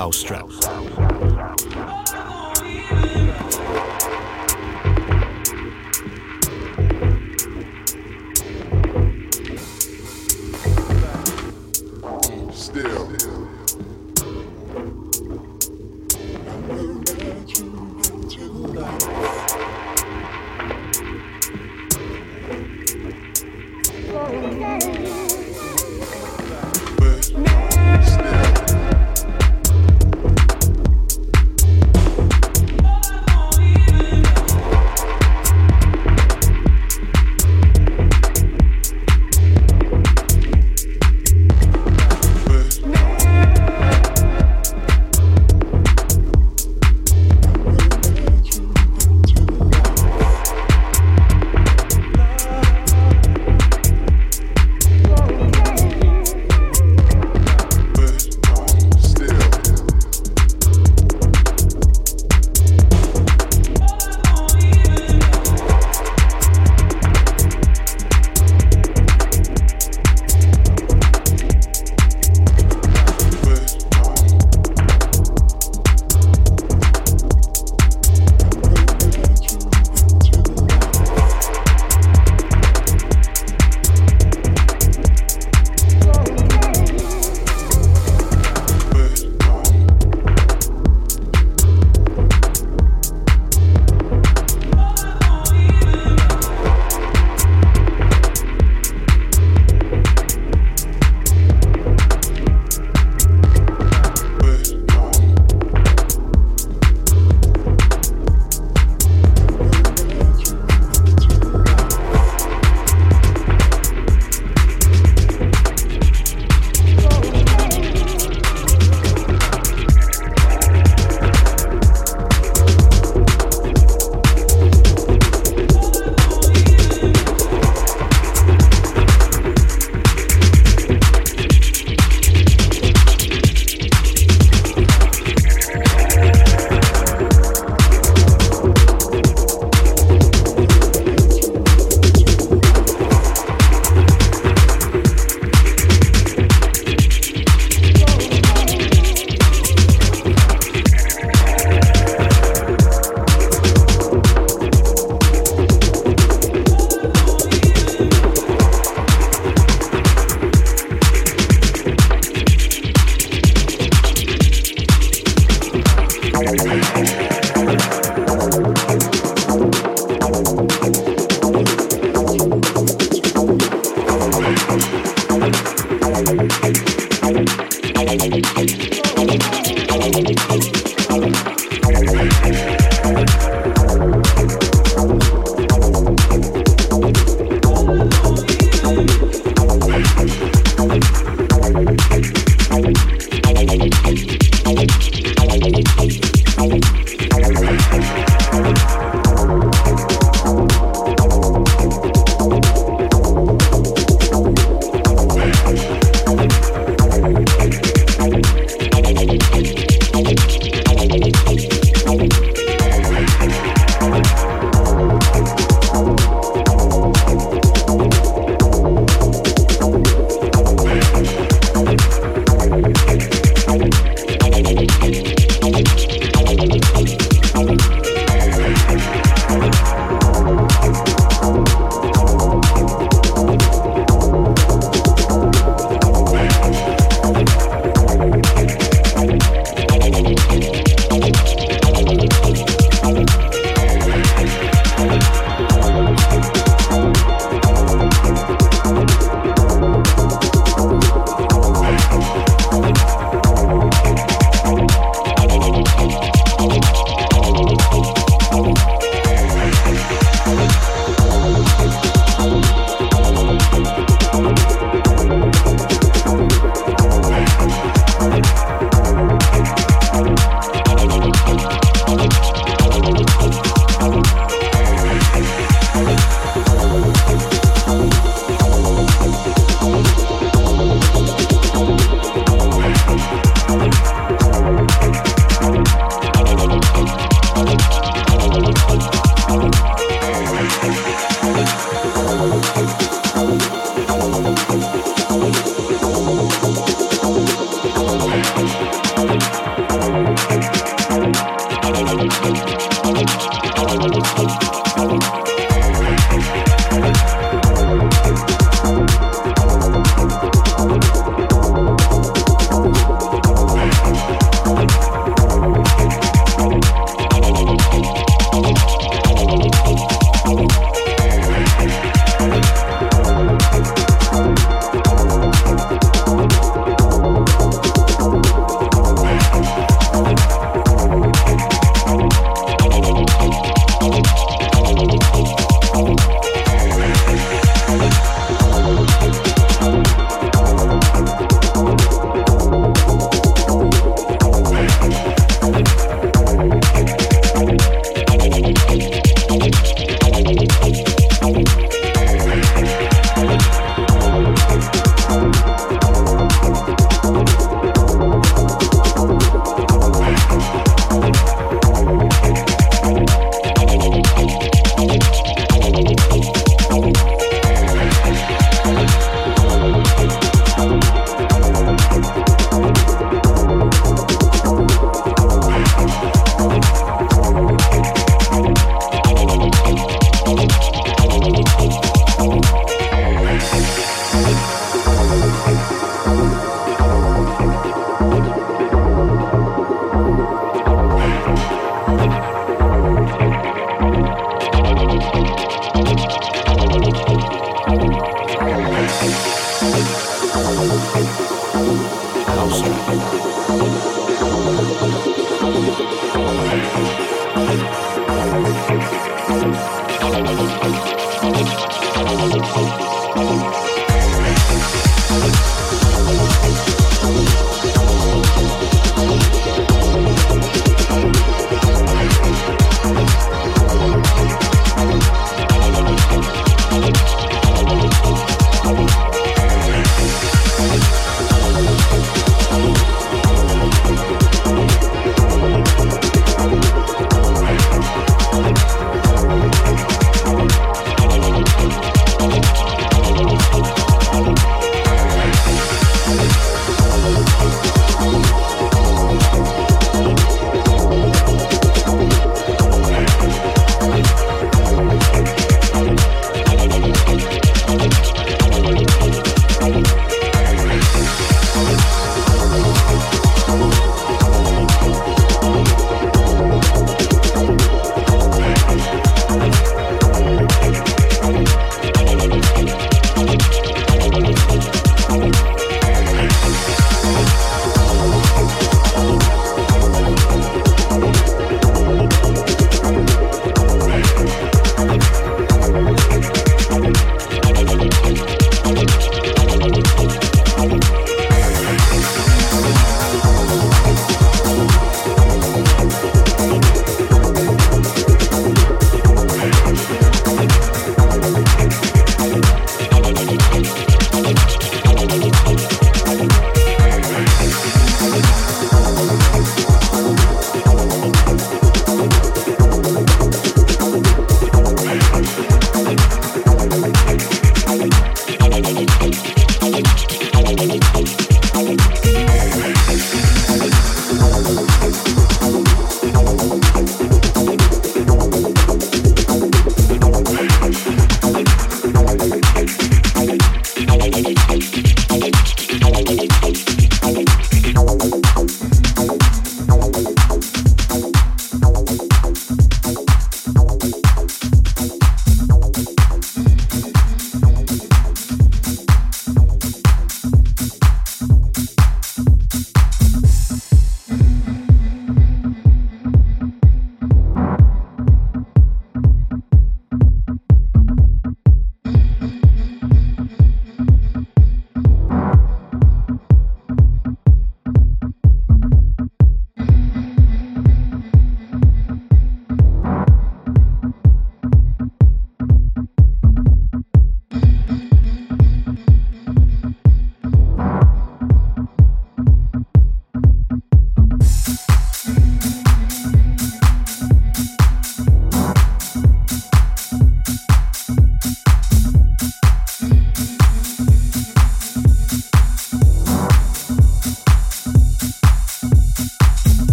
house trap.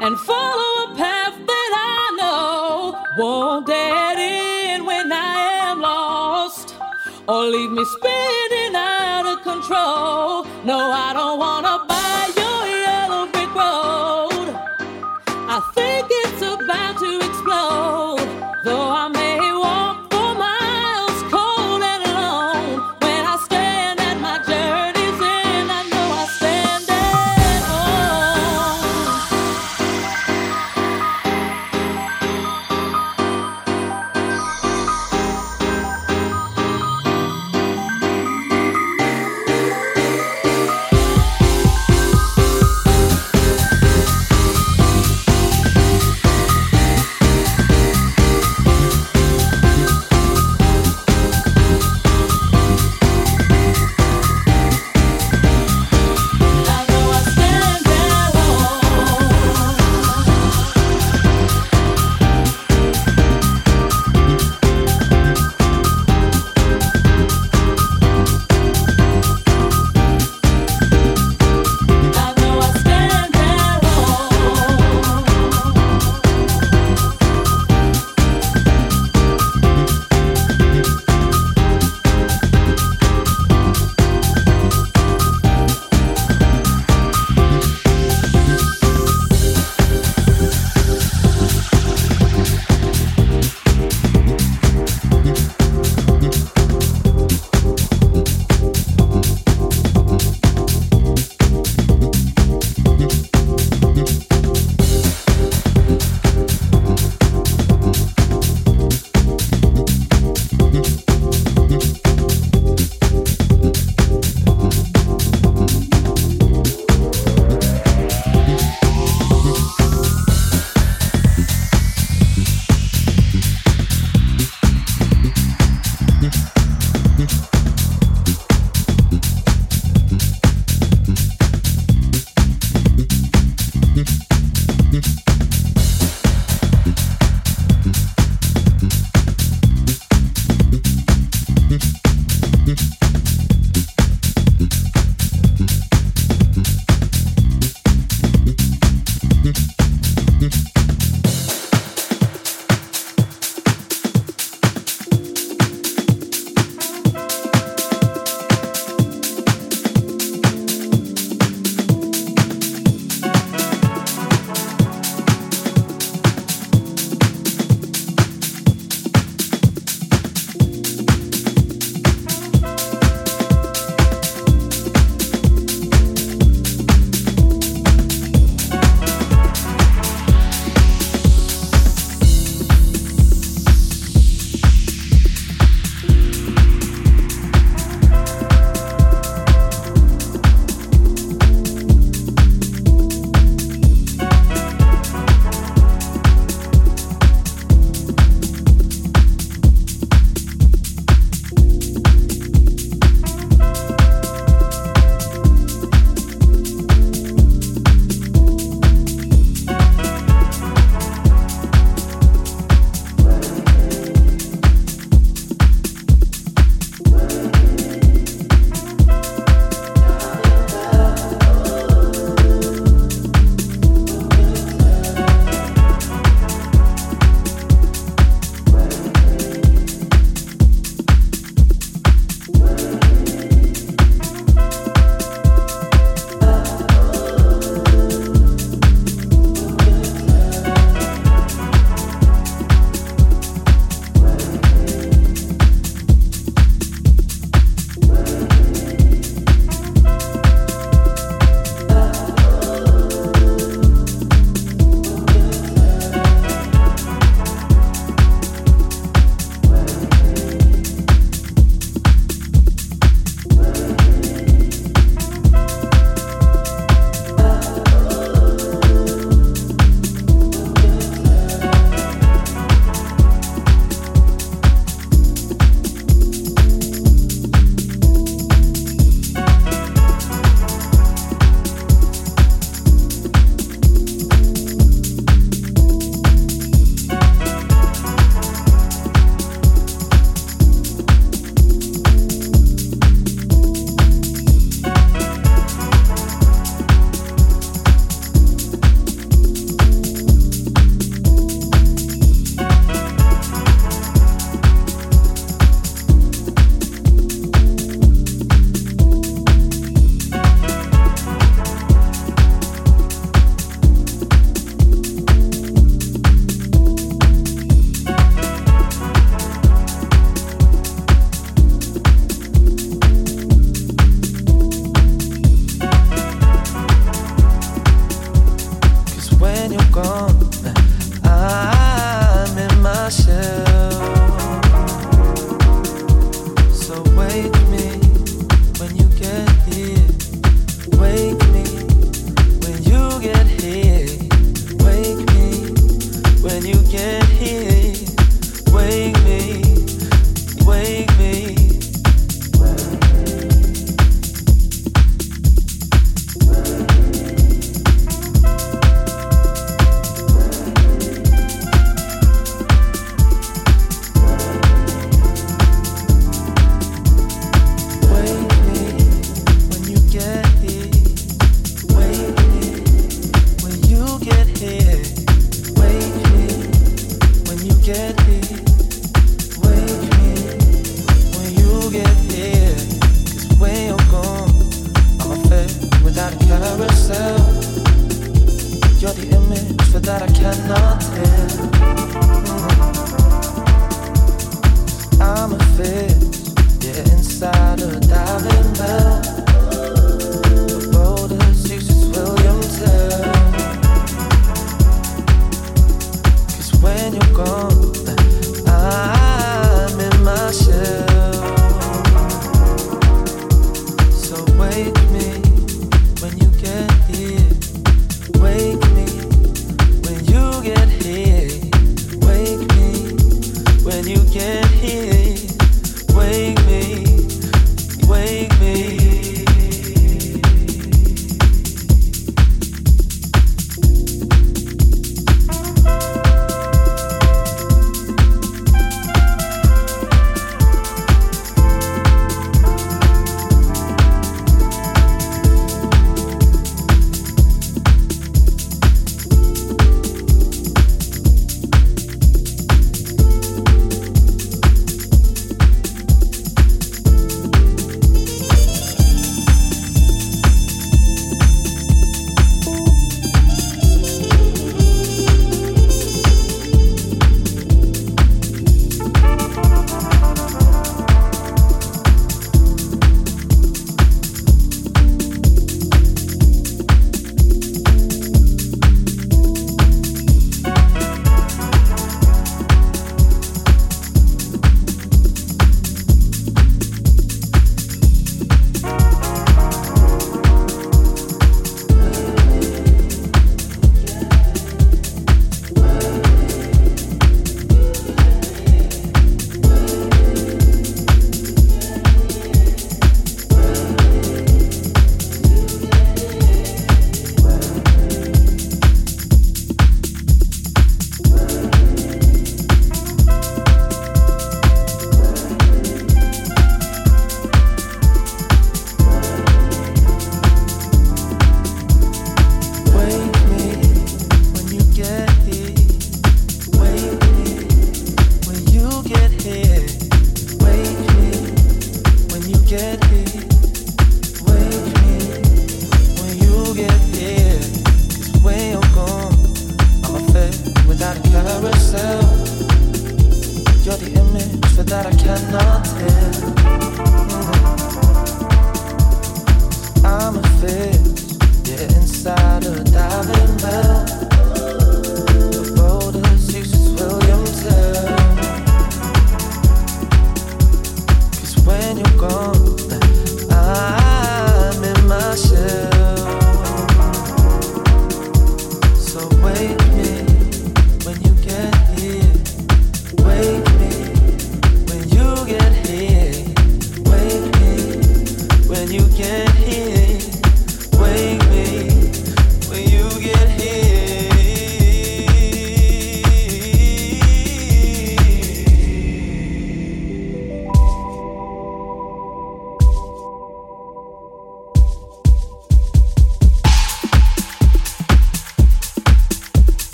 and follow a path that I know won't dead end when I am lost or leave me spinning out of control. No, I don't want to.